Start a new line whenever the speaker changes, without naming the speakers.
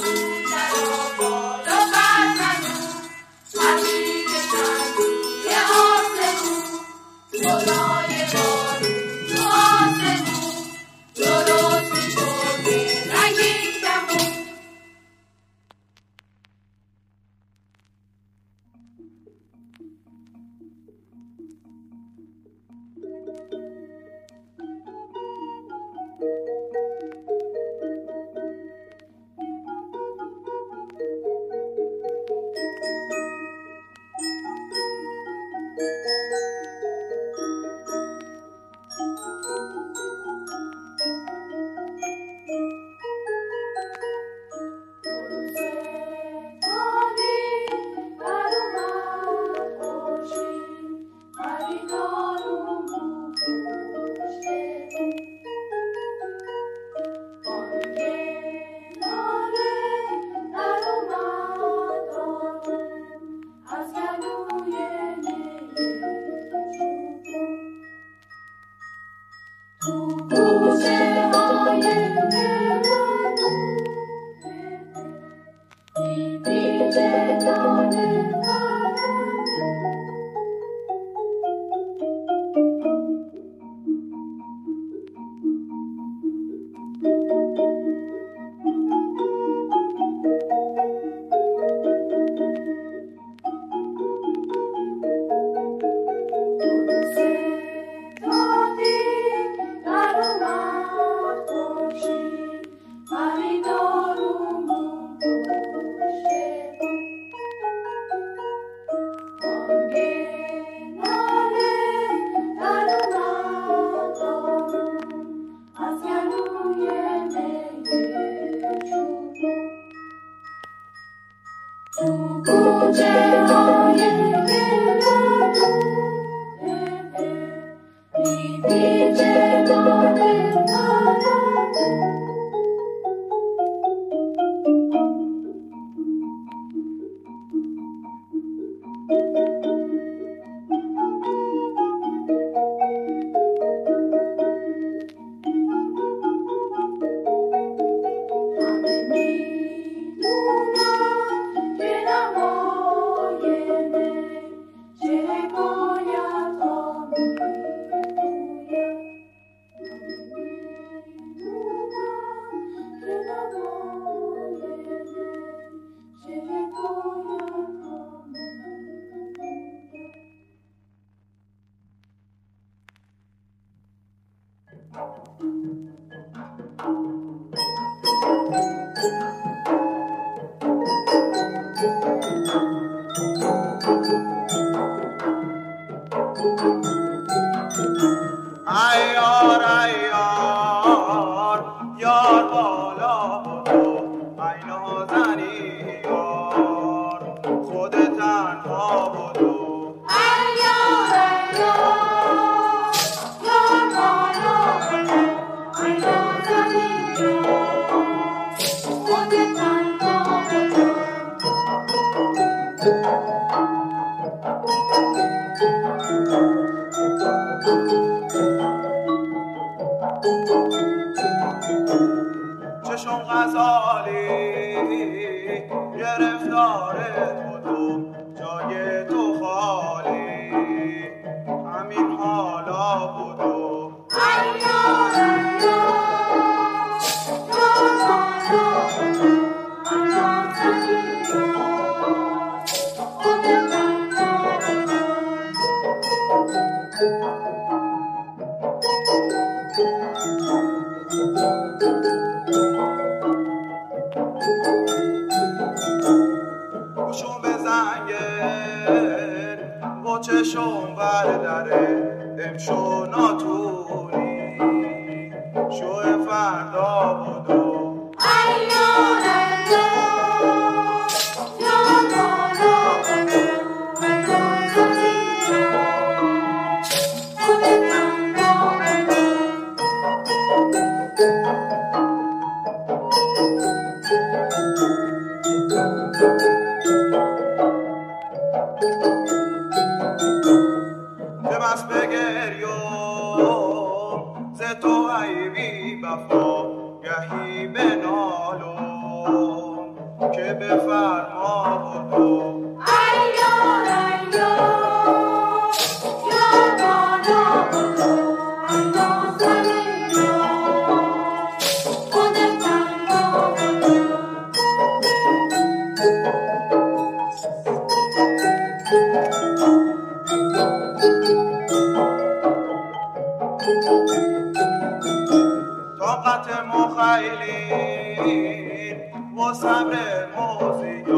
Bye.
I صفا گهی بنالم که بفرما بودو
thank you
طاقت مخیلین و صبر موزیان